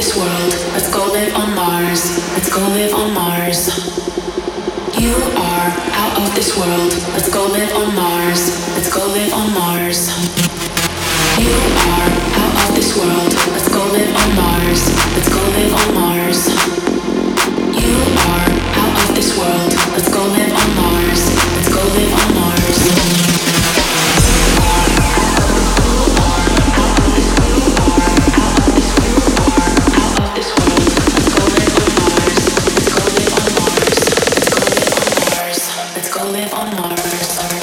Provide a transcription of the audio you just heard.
this world. Let's go live on Mars. Let's go live on Mars. You are out of this world. Let's go live on Mars. Let's go live on Mars. live on Mars.